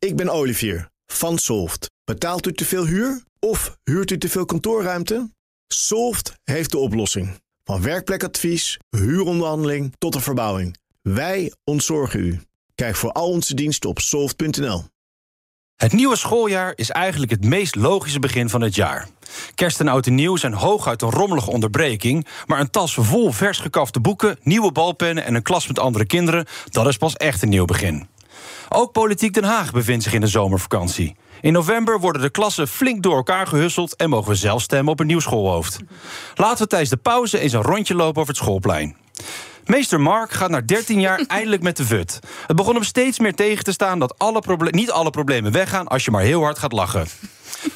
Ik ben Olivier van Solft. Betaalt u te veel huur of huurt u te veel kantoorruimte? Solft heeft de oplossing. Van werkplekadvies, huuronderhandeling tot de verbouwing. Wij ontzorgen u. Kijk voor al onze diensten op soft.nl. Het nieuwe schooljaar is eigenlijk het meest logische begin van het jaar. Kerst en oud en nieuw zijn hooguit een rommelige onderbreking... maar een tas vol vers gekafte boeken, nieuwe balpennen... en een klas met andere kinderen, dat is pas echt een nieuw begin. Ook Politiek Den Haag bevindt zich in de zomervakantie. In november worden de klassen flink door elkaar gehusseld... en mogen we zelf stemmen op een nieuw schoolhoofd. Laten we tijdens de pauze eens een rondje lopen over het schoolplein. Meester Mark gaat na 13 jaar eindelijk met de VUT. Het begon hem steeds meer tegen te staan dat alle niet alle problemen weggaan als je maar heel hard gaat lachen.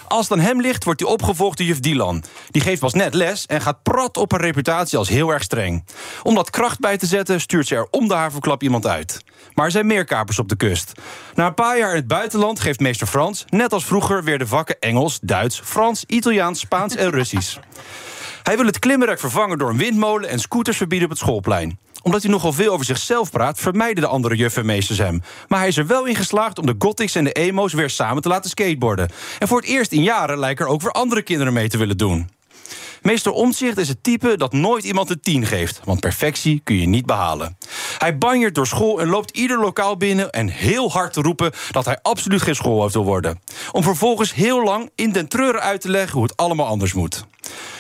Als het aan hem ligt, wordt hij opgevolgd door juf Dylan. Die geeft pas net les en gaat prat op haar reputatie als heel erg streng. Om dat kracht bij te zetten, stuurt ze er om de haverklap iemand uit. Maar er zijn meer kapers op de kust. Na een paar jaar in het buitenland geeft meester Frans... net als vroeger weer de vakken Engels, Duits, Frans, Italiaans, Spaans en Russisch. Hij wil het klimrek vervangen door een windmolen... en scooters verbieden op het schoolplein omdat hij nogal veel over zichzelf praat, vermijden de andere juffenmeesters hem. Maar hij is er wel in geslaagd om de gothics en de emo's weer samen te laten skateboarden. En voor het eerst in jaren lijken er ook weer andere kinderen mee te willen doen. Meester Omtzigt is het type dat nooit iemand een 10 geeft, want perfectie kun je niet behalen. Hij banjert door school en loopt ieder lokaal binnen en heel hard te roepen dat hij absoluut geen schoolhoofd wil worden. Om vervolgens heel lang in den treuren uit te leggen hoe het allemaal anders moet.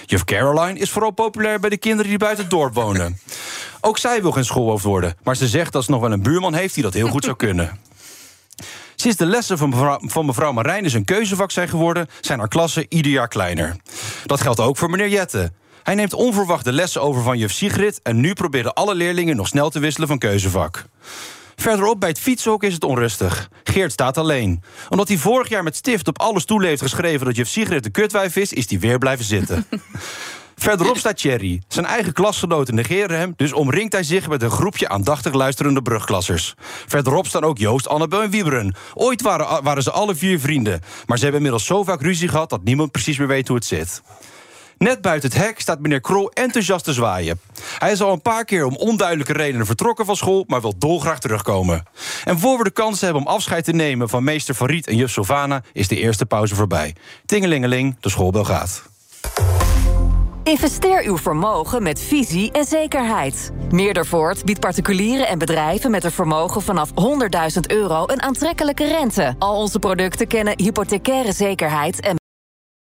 Juf Caroline is vooral populair bij de kinderen die buiten het dorp wonen. Ook zij wil geen schoolhoofd worden, maar ze zegt dat ze nog wel een buurman heeft die dat heel goed zou kunnen. Sinds de lessen van mevrouw, van mevrouw Marijn een keuzevak zijn geworden, zijn haar klassen ieder jaar kleiner. Dat geldt ook voor meneer Jette. Hij neemt onverwacht de lessen over van juf Sigrid en nu proberen alle leerlingen nog snel te wisselen van keuzevak. Verderop bij het fietshok is het onrustig. Geert staat alleen. Omdat hij vorig jaar met stift op alle stoelen heeft geschreven... dat juf Sigrid de kutwijf is, is hij weer blijven zitten. Verderop staat Thierry. Zijn eigen klasgenoten negeren hem, dus omringt hij zich met een groepje aandachtig luisterende brugklassers. Verderop staan ook Joost, Annabel en Wieberen. Ooit waren, waren ze alle vier vrienden, maar ze hebben inmiddels zo vaak ruzie gehad dat niemand precies meer weet hoe het zit. Net buiten het hek staat meneer Krol enthousiast te zwaaien. Hij is al een paar keer om onduidelijke redenen vertrokken van school... maar wil dolgraag terugkomen. En voor we de kans hebben om afscheid te nemen... van meester Farid en juf Sylvana... is de eerste pauze voorbij. Tingelingeling, de schoolbel gaat. Investeer uw vermogen met visie en zekerheid. Meerdervoort biedt particulieren en bedrijven met een vermogen vanaf 100.000 euro een aantrekkelijke rente. Al onze producten kennen hypothecaire zekerheid en.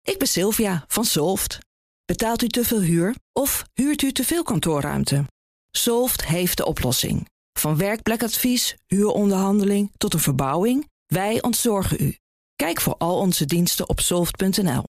Ik ben Sylvia van Solft. Betaalt u te veel huur of huurt u te veel kantoorruimte? Solft heeft de oplossing. Van werkplekadvies, huuronderhandeling tot een verbouwing, wij ontzorgen u. Kijk voor al onze diensten op soft.nl.